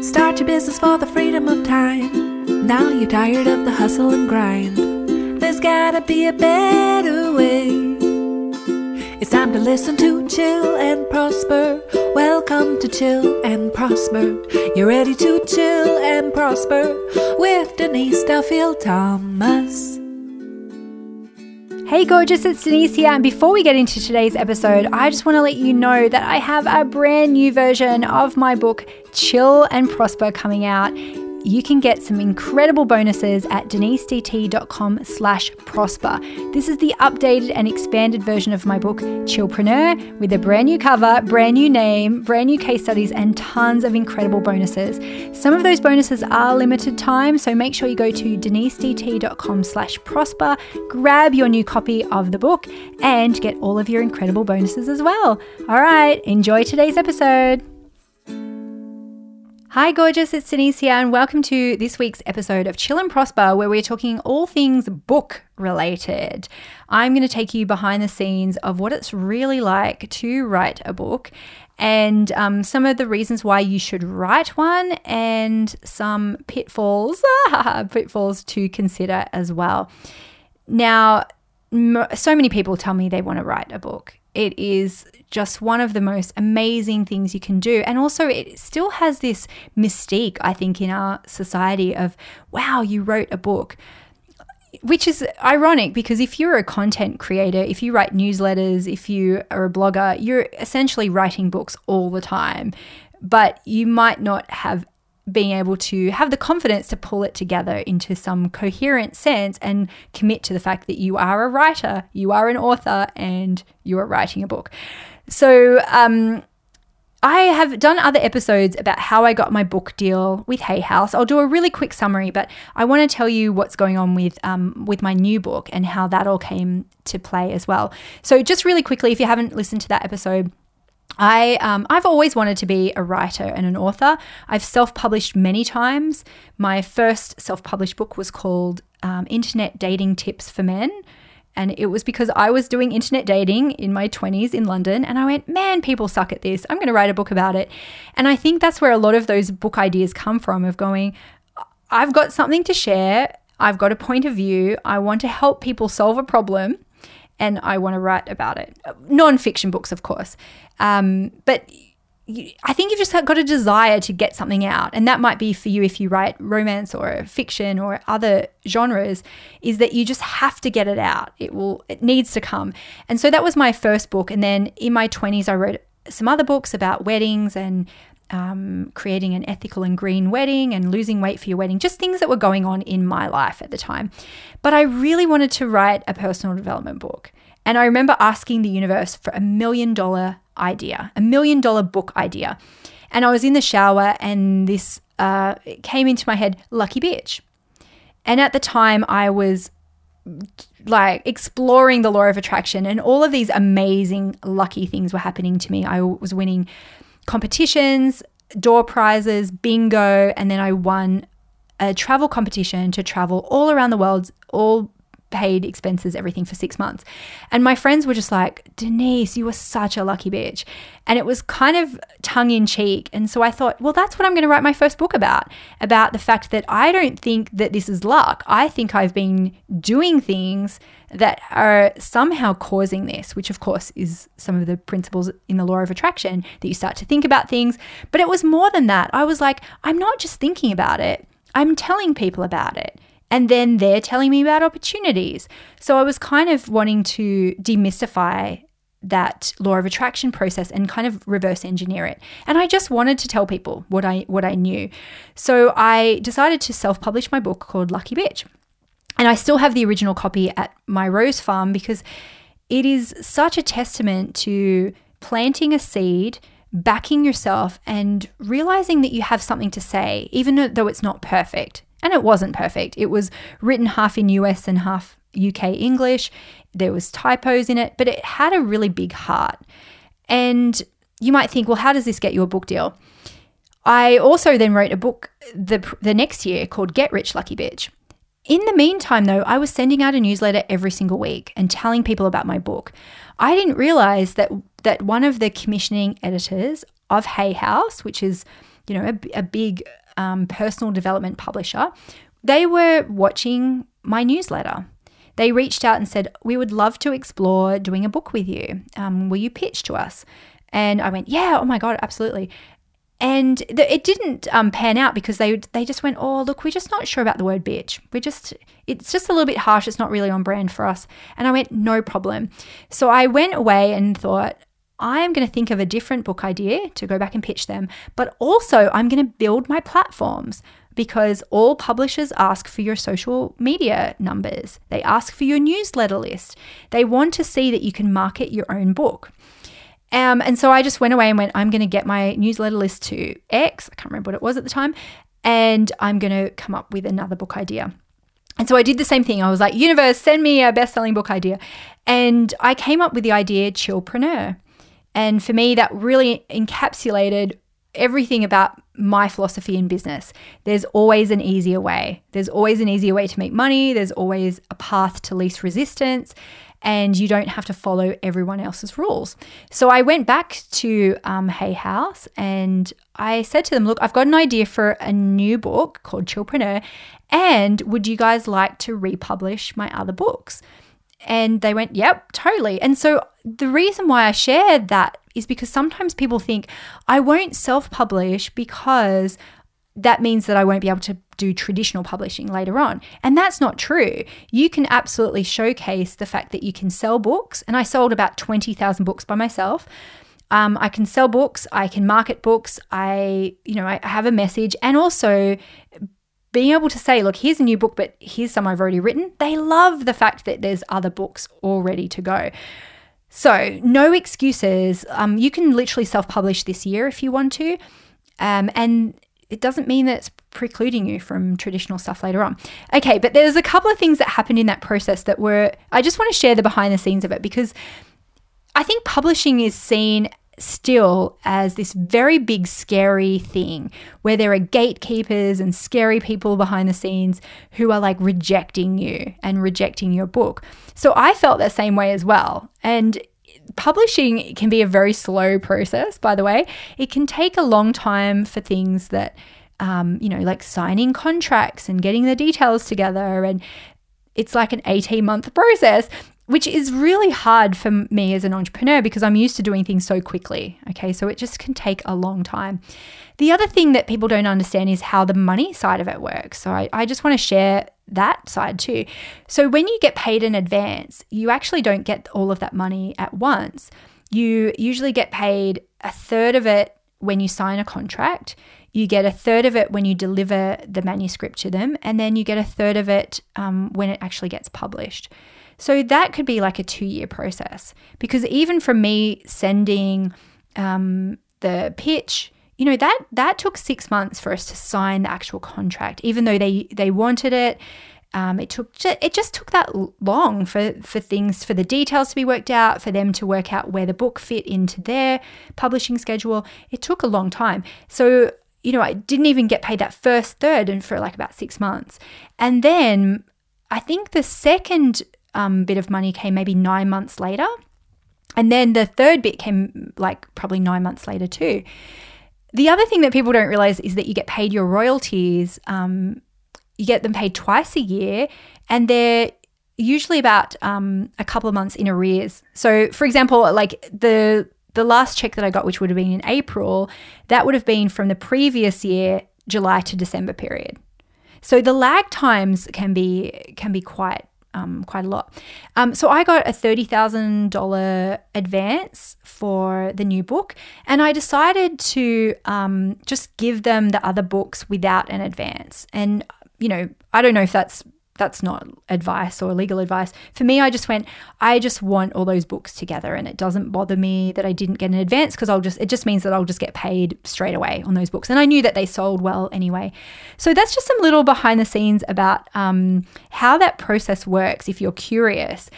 Start your business for the freedom of time. Now you're tired of the hustle and grind. There's gotta be a better way. It's time to listen to Chill and Prosper. Welcome to Chill and Prosper. You're ready to chill and prosper with Denise Duffield Thomas. Hey, gorgeous, it's Denise here. And before we get into today's episode, I just want to let you know that I have a brand new version of my book, Chill and Prosper, coming out you can get some incredible bonuses at denisedt.com slash prosper. This is the updated and expanded version of my book, Chillpreneur, with a brand new cover, brand new name, brand new case studies, and tons of incredible bonuses. Some of those bonuses are limited time, so make sure you go to denisedt.com slash prosper, grab your new copy of the book, and get all of your incredible bonuses as well. All right, enjoy today's episode. Hi, gorgeous, it's Denise here, and welcome to this week's episode of Chill and Prosper, where we're talking all things book related. I'm going to take you behind the scenes of what it's really like to write a book and um, some of the reasons why you should write one and some pitfalls, pitfalls to consider as well. Now, so many people tell me they want to write a book. It is just one of the most amazing things you can do. And also, it still has this mystique, I think, in our society of, wow, you wrote a book. Which is ironic because if you're a content creator, if you write newsletters, if you are a blogger, you're essentially writing books all the time. But you might not have being able to have the confidence to pull it together into some coherent sense and commit to the fact that you are a writer, you are an author, and you are writing a book. So, um, I have done other episodes about how I got my book deal with Hay House. I'll do a really quick summary, but I want to tell you what's going on with um, with my new book and how that all came to play as well. So, just really quickly, if you haven't listened to that episode, I um, I've always wanted to be a writer and an author. I've self-published many times. My first self-published book was called um, Internet Dating Tips for Men. And it was because I was doing internet dating in my 20s in London. And I went, man, people suck at this. I'm going to write a book about it. And I think that's where a lot of those book ideas come from of going, I've got something to share. I've got a point of view. I want to help people solve a problem and I want to write about it. Non fiction books, of course. Um, but I think you've just got a desire to get something out, and that might be for you if you write romance or fiction or other genres. Is that you just have to get it out? It will, it needs to come. And so that was my first book, and then in my twenties, I wrote some other books about weddings and um, creating an ethical and green wedding and losing weight for your wedding, just things that were going on in my life at the time. But I really wanted to write a personal development book. And I remember asking the universe for a million dollar idea, a million dollar book idea. And I was in the shower and this uh, came into my head, lucky bitch. And at the time, I was like exploring the law of attraction and all of these amazing lucky things were happening to me. I was winning competitions, door prizes, bingo, and then I won a travel competition to travel all around the world, all paid expenses, everything for six months. And my friends were just like, Denise, you were such a lucky bitch. And it was kind of tongue in cheek. And so I thought, well, that's what I'm going to write my first book about about the fact that I don't think that this is luck. I think I've been doing things that are somehow causing this, which of course is some of the principles in the law of attraction that you start to think about things. But it was more than that. I was like, I'm not just thinking about it, I'm telling people about it. And then they're telling me about opportunities. So I was kind of wanting to demystify that law of attraction process and kind of reverse engineer it. And I just wanted to tell people what I what I knew. So I decided to self-publish my book called Lucky Bitch. And I still have the original copy at my rose farm because it is such a testament to planting a seed, backing yourself and realizing that you have something to say even though it's not perfect. And it wasn't perfect. It was written half in US and half UK English. There was typos in it, but it had a really big heart. And you might think, well, how does this get you a book deal? I also then wrote a book the the next year called Get Rich Lucky Bitch. In the meantime, though, I was sending out a newsletter every single week and telling people about my book. I didn't realize that that one of the commissioning editors of Hay House, which is you know, a, a big um, personal development publisher, they were watching my newsletter. They reached out and said, We would love to explore doing a book with you. Um, will you pitch to us? And I went, Yeah, oh my God, absolutely. And the, it didn't um, pan out because they they just went, oh look, we're just not sure about the word bitch. We're just it's just a little bit harsh. It's not really on brand for us. And I went, no problem. So I went away and thought, I'm going to think of a different book idea to go back and pitch them, but also I'm going to build my platforms because all publishers ask for your social media numbers. They ask for your newsletter list. They want to see that you can market your own book. Um, and so I just went away and went, I'm going to get my newsletter list to X. I can't remember what it was at the time. And I'm going to come up with another book idea. And so I did the same thing. I was like, universe, send me a best selling book idea. And I came up with the idea Chillpreneur. And for me, that really encapsulated everything about my philosophy in business. There's always an easier way. There's always an easier way to make money. There's always a path to least resistance and you don't have to follow everyone else's rules. So I went back to um, Hay House and I said to them, Look, I've got an idea for a new book called Chillpreneur, and would you guys like to republish my other books? And they went, Yep, totally. And so the reason why I shared that is because sometimes people think I won't self publish because that means that I won't be able to do traditional publishing later on. And that's not true. You can absolutely showcase the fact that you can sell books. And I sold about 20,000 books by myself. Um, I can sell books, I can market books, I, you know, I have a message, and also being able to say, look, here's a new book, but here's some I've already written. They love the fact that there's other books all ready to go. So, no excuses. Um, you can literally self publish this year if you want to. Um, and it doesn't mean that it's precluding you from traditional stuff later on. Okay, but there's a couple of things that happened in that process that were, I just want to share the behind the scenes of it because I think publishing is seen still as this very big, scary thing where there are gatekeepers and scary people behind the scenes who are like rejecting you and rejecting your book. So I felt the same way as well. And publishing can be a very slow process, by the way. It can take a long time for things that, um, you know, like signing contracts and getting the details together. And it's like an 18 month process, which is really hard for me as an entrepreneur because I'm used to doing things so quickly. Okay, so it just can take a long time. The other thing that people don't understand is how the money side of it works. So I, I just want to share that side too. So when you get paid in advance, you actually don't get all of that money at once. You usually get paid a third of it when you sign a contract. You get a third of it when you deliver the manuscript to them, and then you get a third of it um, when it actually gets published. So that could be like a two year process. Because even from me sending um, the pitch, you know that that took six months for us to sign the actual contract even though they they wanted it. Um, it took it just took that long for for things for the details to be worked out for them to work out where the book fit into their publishing schedule. It took a long time. So you know i didn't even get paid that first third and for like about six months. And then i think the second um, bit of money came maybe nine months later and then the third bit came like probably nine months later too the other thing that people don't realize is that you get paid your royalties. Um, you get them paid twice a year, and they're usually about um, a couple of months in arrears. So, for example, like the the last check that I got, which would have been in April, that would have been from the previous year, July to December period. So the lag times can be can be quite um, quite a lot. Um, so I got a $30,000 advance for the new book, and I decided to um, just give them the other books without an advance. And, you know, I don't know if that's that's not advice or legal advice. For me, I just went, I just want all those books together and it doesn't bother me that I didn't get an advance because I'll just, it just means that I'll just get paid straight away on those books. And I knew that they sold well anyway. So that's just some little behind the scenes about um, how that process works if you're curious.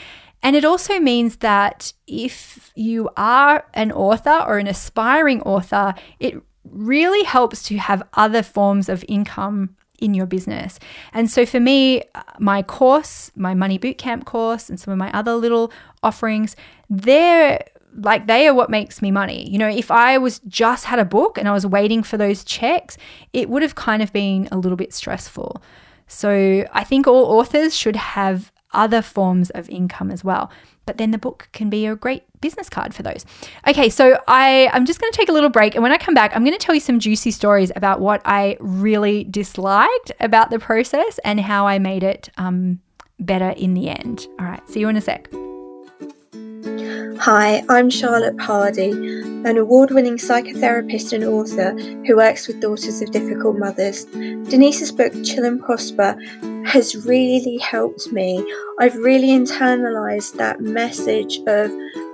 And it also means that if you are an author or an aspiring author, it really helps to have other forms of income in your business. And so for me, my course, my money bootcamp course, and some of my other little offerings, they're like they are what makes me money. You know, if I was just had a book and I was waiting for those checks, it would have kind of been a little bit stressful. So I think all authors should have other forms of income as well. But then the book can be a great business card for those. Okay, so I, I'm just going to take a little break. And when I come back, I'm going to tell you some juicy stories about what I really disliked about the process and how I made it um, better in the end. All right, see you in a sec. Hi, I'm Charlotte Pardey, an award winning psychotherapist and author who works with daughters of difficult mothers. Denise's book, Chill and Prosper, has really helped me. I've really internalized that message of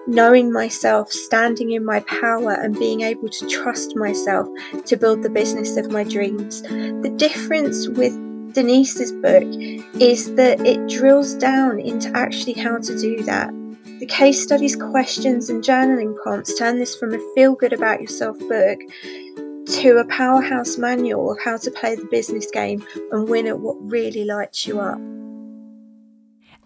knowing myself, standing in my power, and being able to trust myself to build the business of my dreams. The difference with Denise's book is that it drills down into actually how to do that. The case studies, questions, and journaling prompts turn this from a feel good about yourself book to a powerhouse manual of how to play the business game and win at what really lights you up.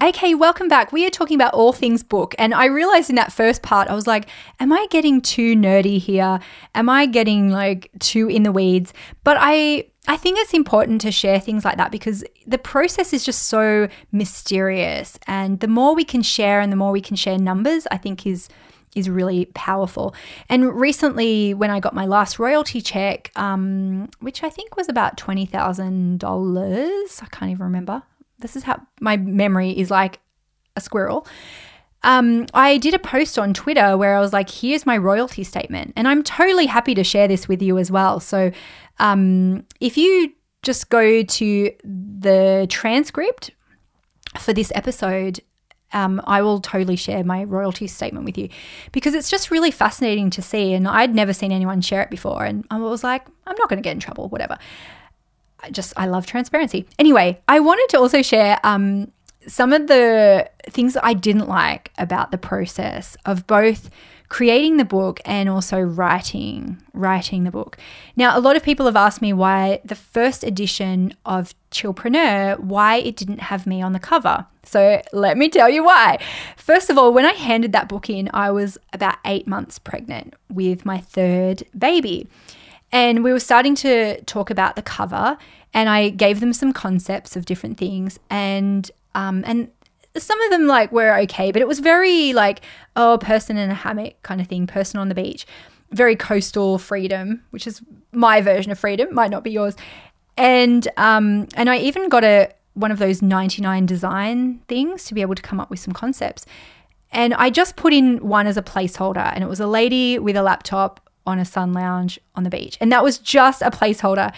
Okay, welcome back. We are talking about all things book. And I realized in that first part, I was like, am I getting too nerdy here? Am I getting like too in the weeds? But I I think it's important to share things like that because the process is just so mysterious. And the more we can share and the more we can share numbers, I think is is really powerful. And recently, when I got my last royalty check, um, which I think was about twenty thousand dollars, I can't even remember. This is how my memory is like a squirrel. Um, I did a post on Twitter where I was like, here's my royalty statement. And I'm totally happy to share this with you as well. So um, if you just go to the transcript for this episode, um, I will totally share my royalty statement with you because it's just really fascinating to see. And I'd never seen anyone share it before. And I was like, I'm not going to get in trouble, whatever. I just, I love transparency. Anyway, I wanted to also share um, some of the things that I didn't like about the process of both creating the book and also writing writing the book. Now, a lot of people have asked me why the first edition of Chillpreneur, why it didn't have me on the cover. So, let me tell you why. First of all, when I handed that book in, I was about 8 months pregnant with my third baby. And we were starting to talk about the cover and I gave them some concepts of different things and um, and some of them like were okay, but it was very like oh, person in a hammock kind of thing, person on the beach, very coastal freedom, which is my version of freedom, might not be yours. And um, and I even got a one of those 99 design things to be able to come up with some concepts. And I just put in one as a placeholder, and it was a lady with a laptop on a sun lounge on the beach. And that was just a placeholder.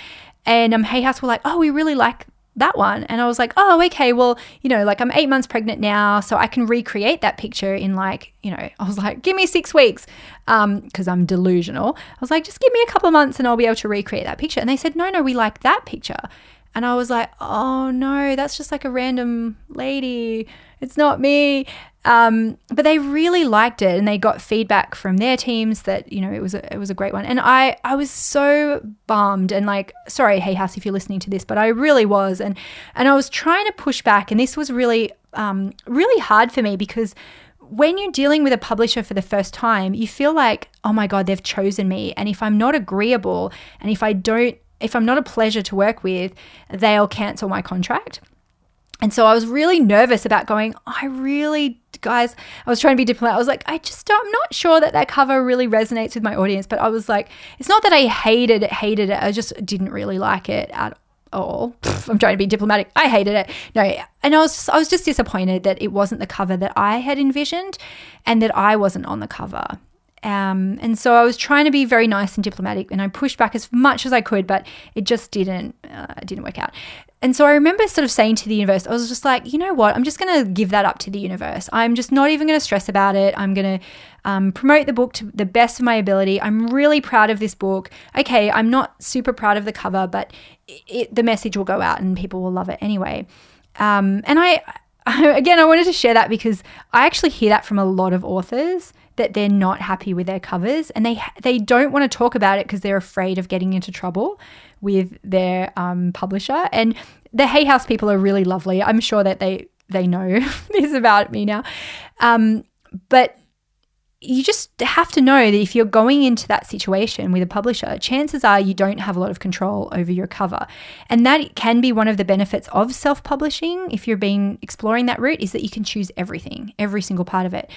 And um, Hay House were like, oh, we really like that one. And I was like, oh, okay, well, you know, like I'm eight months pregnant now, so I can recreate that picture in like, you know, I was like, give me six weeks because um, I'm delusional. I was like, just give me a couple of months and I'll be able to recreate that picture. And they said, no, no, we like that picture. And I was like, oh no, that's just like a random lady. It's not me. Um, but they really liked it, and they got feedback from their teams that you know it was a, it was a great one. And I I was so bummed and like sorry, Hay House, if you're listening to this, but I really was, and and I was trying to push back, and this was really um, really hard for me because when you're dealing with a publisher for the first time, you feel like, oh my God, they've chosen me. And if I'm not agreeable and if I don't, if I'm not a pleasure to work with, they'll cancel my contract. And so I was really nervous about going, oh, I really, guys, I was trying to be diplomatic. I was like, I just I'm not sure that that cover really resonates with my audience. But I was like, it's not that I hated it, hated it. I just didn't really like it at all. I'm trying to be diplomatic. I hated it. No, and I was just, I was just disappointed that it wasn't the cover that I had envisioned, and that I wasn't on the cover. Um, and so I was trying to be very nice and diplomatic, and I pushed back as much as I could, but it just didn't uh, didn't work out. And so I remember sort of saying to the universe, I was just like, you know what? I'm just going to give that up to the universe. I'm just not even going to stress about it. I'm going to um, promote the book to the best of my ability. I'm really proud of this book. Okay, I'm not super proud of the cover, but it, the message will go out and people will love it anyway. Um, and I, again, I wanted to share that because I actually hear that from a lot of authors that they're not happy with their covers and they they don't want to talk about it because they're afraid of getting into trouble with their um, publisher. And the Hay House people are really lovely. I'm sure that they they know this about me now. Um, but you just have to know that if you're going into that situation with a publisher, chances are you don't have a lot of control over your cover. And that can be one of the benefits of self publishing if you're being exploring that route, is that you can choose everything, every single part of it.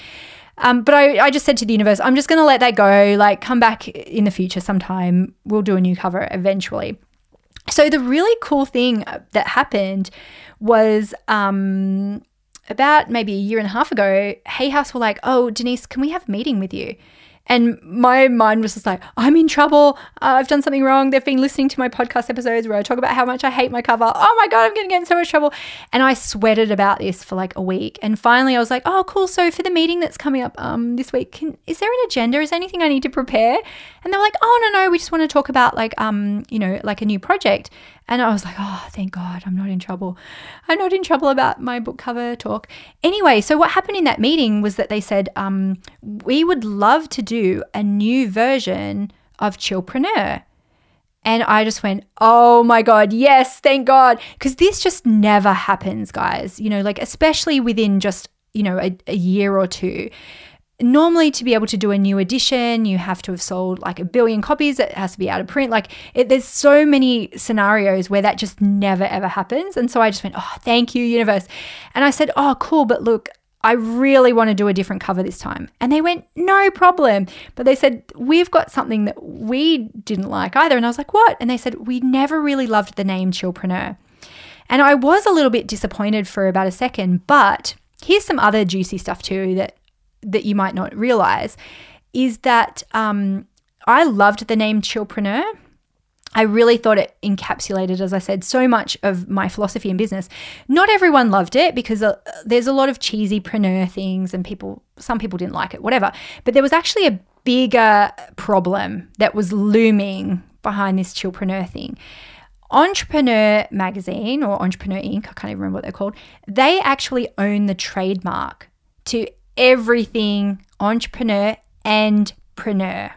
Um, but I, I just said to the universe, I'm just going to let that go, like come back in the future sometime. We'll do a new cover eventually. So the really cool thing that happened was um, about maybe a year and a half ago, Hay House were like, "Oh, Denise, can we have a meeting with you?" And my mind was just like, I'm in trouble. Uh, I've done something wrong. They've been listening to my podcast episodes where I talk about how much I hate my cover. Oh my God, I'm going to get in so much trouble. And I sweated about this for like a week. And finally, I was like, oh, cool. So for the meeting that's coming up um, this week, can, is there an agenda? Is there anything I need to prepare? And they were like, oh, no, no, we just want to talk about like, um, you know, like a new project. And I was like, oh, thank God, I'm not in trouble. I'm not in trouble about my book cover talk. Anyway, so what happened in that meeting was that they said, um, we would love to do a new version of Chillpreneur. And I just went, oh my God, yes, thank God. Because this just never happens, guys. You know, like, especially within just, you know, a, a year or two normally to be able to do a new edition you have to have sold like a billion copies it has to be out of print like it, there's so many scenarios where that just never ever happens and so i just went oh thank you universe and i said oh cool but look I really want to do a different cover this time. And they went, no problem. But they said, we've got something that we didn't like either. And I was like, what? And they said, we never really loved the name Chillpreneur. And I was a little bit disappointed for about a second, but here's some other juicy stuff too that that you might not realize is that um, I loved the name Chillpreneur. I really thought it encapsulated, as I said, so much of my philosophy in business. Not everyone loved it because uh, there's a lot of cheesy preneur things, and people, some people didn't like it, whatever. But there was actually a bigger problem that was looming behind this chillpreneur thing. Entrepreneur Magazine or Entrepreneur Inc., I can't even remember what they're called, they actually own the trademark to everything entrepreneur and preneur.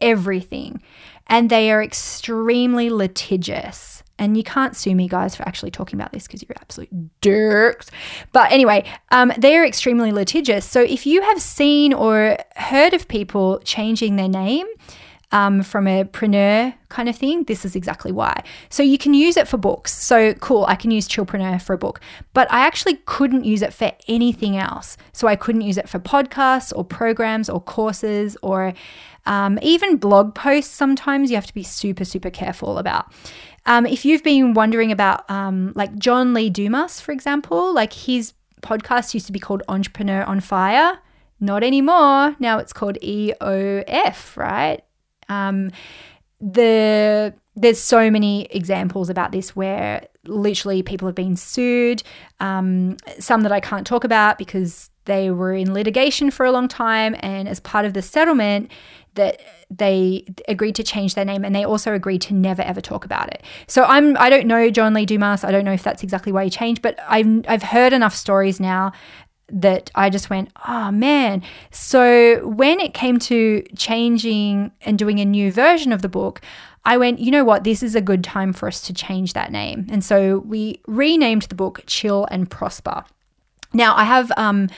Everything. And they are extremely litigious. And you can't sue me, guys, for actually talking about this because you're absolute dirks. But anyway, um, they are extremely litigious. So if you have seen or heard of people changing their name, um, from a preneur kind of thing, this is exactly why. So you can use it for books. So cool, I can use Chillpreneur for a book, but I actually couldn't use it for anything else. So I couldn't use it for podcasts or programs or courses or um, even blog posts. Sometimes you have to be super, super careful about. Um, if you've been wondering about um, like John Lee Dumas, for example, like his podcast used to be called Entrepreneur on Fire. Not anymore. Now it's called EOF, right? Um, the there's so many examples about this where literally people have been sued. Um, some that I can't talk about because they were in litigation for a long time, and as part of the settlement, that they agreed to change their name and they also agreed to never ever talk about it. So I'm I don't know John Lee Dumas. I don't know if that's exactly why he changed, but I've I've heard enough stories now that I just went, oh man. So when it came to changing and doing a new version of the book, I went, you know what, this is a good time for us to change that name. And so we renamed the book Chill and Prosper. Now I have um,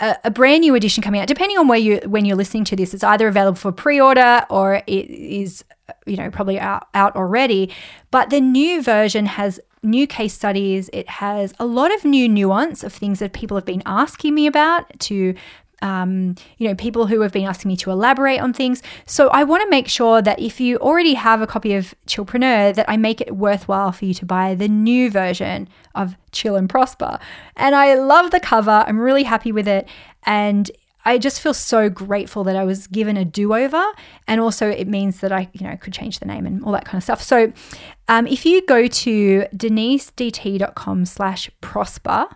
a, a, brand new edition coming out. Depending on where you when you're listening to this, it's either available for pre-order or it is, you know, probably out, out already. But the new version has new case studies. It has a lot of new nuance of things that people have been asking me about to um, you know, people who have been asking me to elaborate on things. So I want to make sure that if you already have a copy of Chillpreneur, that I make it worthwhile for you to buy the new version of Chill and Prosper. And I love the cover. I'm really happy with it. And I just feel so grateful that I was given a do-over, and also it means that I, you know, could change the name and all that kind of stuff. So, um, if you go to denisedt.com slash prosper,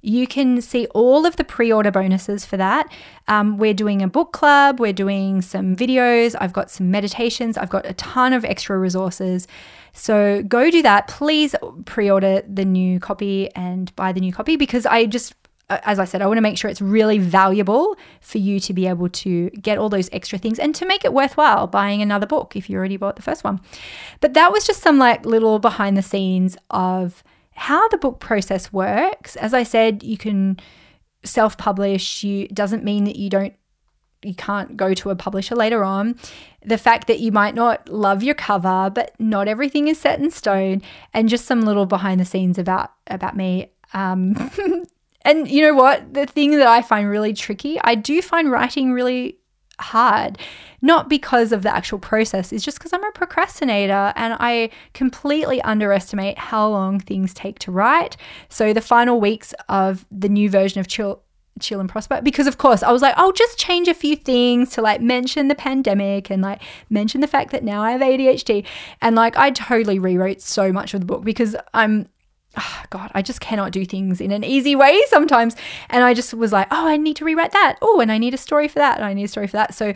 you can see all of the pre-order bonuses for that. Um, we're doing a book club. We're doing some videos. I've got some meditations. I've got a ton of extra resources. So go do that. Please pre-order the new copy and buy the new copy because I just as I said, I want to make sure it's really valuable for you to be able to get all those extra things and to make it worthwhile buying another book if you already bought the first one. But that was just some like little behind the scenes of how the book process works. As I said, you can self publish, you doesn't mean that you don't you can't go to a publisher later on, the fact that you might not love your cover, but not everything is set in stone, and just some little behind the scenes about about me. Um, and you know what? The thing that I find really tricky, I do find writing really hard. Not because of the actual process, it's just because I'm a procrastinator and I completely underestimate how long things take to write. So the final weeks of the new version of Chill chill and prosper because of course I was like I'll just change a few things to like mention the pandemic and like mention the fact that now I have ADHD and like I totally rewrote so much of the book because I'm oh God, I just cannot do things in an easy way sometimes. And I just was like, oh, I need to rewrite that. Oh, and I need a story for that. And I need a story for that. So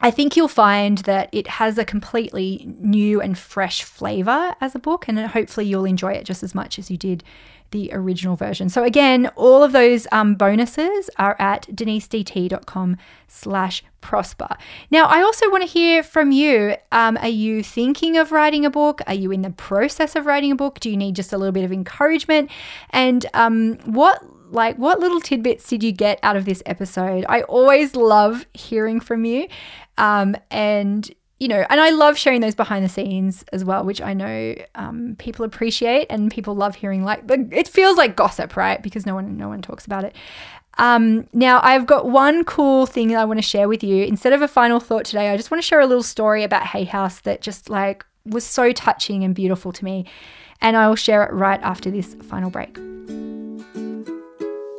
I think you'll find that it has a completely new and fresh flavor as a book. And hopefully you'll enjoy it just as much as you did the original version. So again, all of those um, bonuses are at denisedt.com slash prosper. Now, I also want to hear from you. Um, are you thinking of writing a book? Are you in the process of writing a book? Do you need just a little bit of encouragement? And um, what like what little tidbits did you get out of this episode? I always love hearing from you. Um, and you know, and I love sharing those behind the scenes as well, which I know um, people appreciate and people love hearing. Like, it feels like gossip, right? Because no one, no one talks about it. Um, now, I've got one cool thing that I want to share with you. Instead of a final thought today, I just want to share a little story about Hay House that just like was so touching and beautiful to me. And I will share it right after this final break.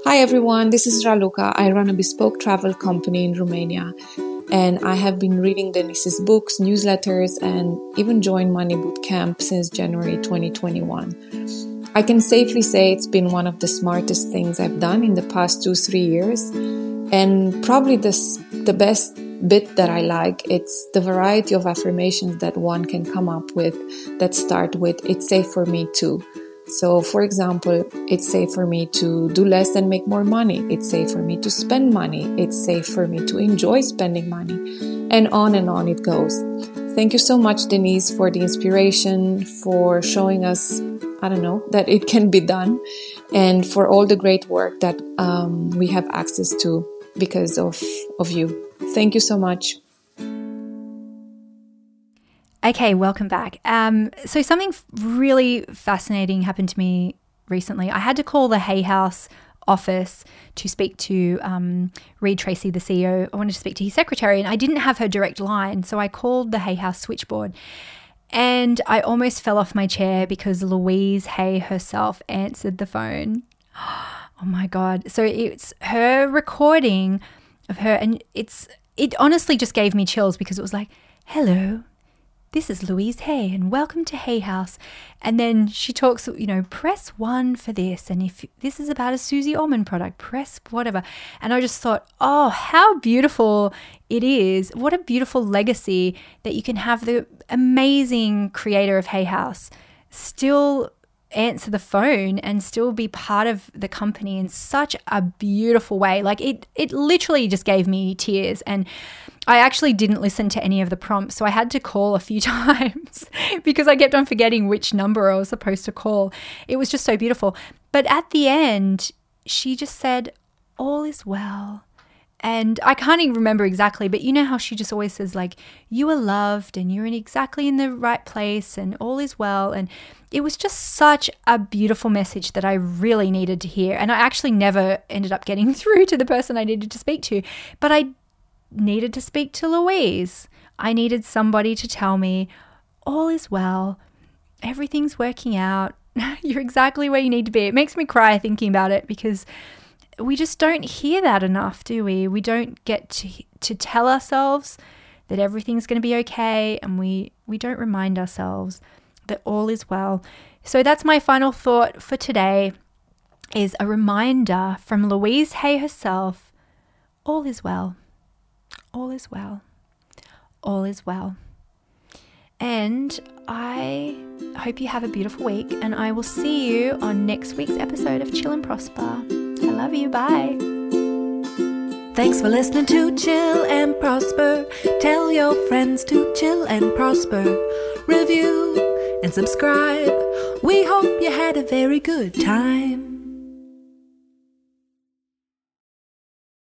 Hi everyone, this is Raluca. I run a bespoke travel company in Romania and I have been reading Denise's books, newsletters, and even joined Money Boot Camp since January 2021. I can safely say it's been one of the smartest things I've done in the past two, three years. And probably this, the best bit that I like, it's the variety of affirmations that one can come up with that start with, it's safe for me too. So, for example, it's safe for me to do less and make more money. It's safe for me to spend money. It's safe for me to enjoy spending money. And on and on it goes. Thank you so much, Denise, for the inspiration, for showing us, I don't know, that it can be done, and for all the great work that um, we have access to because of, of you. Thank you so much. Okay, welcome back. Um, so something really fascinating happened to me recently. I had to call the Hay House office to speak to um, Reid Tracy, the CEO. I wanted to speak to his secretary, and I didn't have her direct line, so I called the Hay House switchboard. And I almost fell off my chair because Louise Hay herself answered the phone. Oh my God. So it's her recording of her, and it's, it honestly just gave me chills because it was like, hello, this is Louise Hay and welcome to Hay House. And then she talks, you know, press one for this. And if this is about a Susie Orman product, press whatever. And I just thought, oh, how beautiful it is. What a beautiful legacy that you can have the amazing creator of Hay House still answer the phone and still be part of the company in such a beautiful way. Like it it literally just gave me tears and I actually didn't listen to any of the prompts, so I had to call a few times because I kept on forgetting which number I was supposed to call. It was just so beautiful. But at the end, she just said, All is well. And I can't even remember exactly, but you know how she just always says, like, you are loved and you're in exactly in the right place and all is well. And it was just such a beautiful message that I really needed to hear. And I actually never ended up getting through to the person I needed to speak to, but I needed to speak to Louise. I needed somebody to tell me, all is well, everything's working out, you're exactly where you need to be. It makes me cry thinking about it because we just don't hear that enough, do we? We don't get to, to tell ourselves that everything's going to be okay and we, we don't remind ourselves that all is well. So that's my final thought for today is a reminder from Louise Hay herself, all is well all is well. All is well. And I hope you have a beautiful week, and I will see you on next week's episode of Chill and Prosper. I love you. Bye. Thanks for listening to Chill and Prosper. Tell your friends to chill and prosper. Review and subscribe. We hope you had a very good time.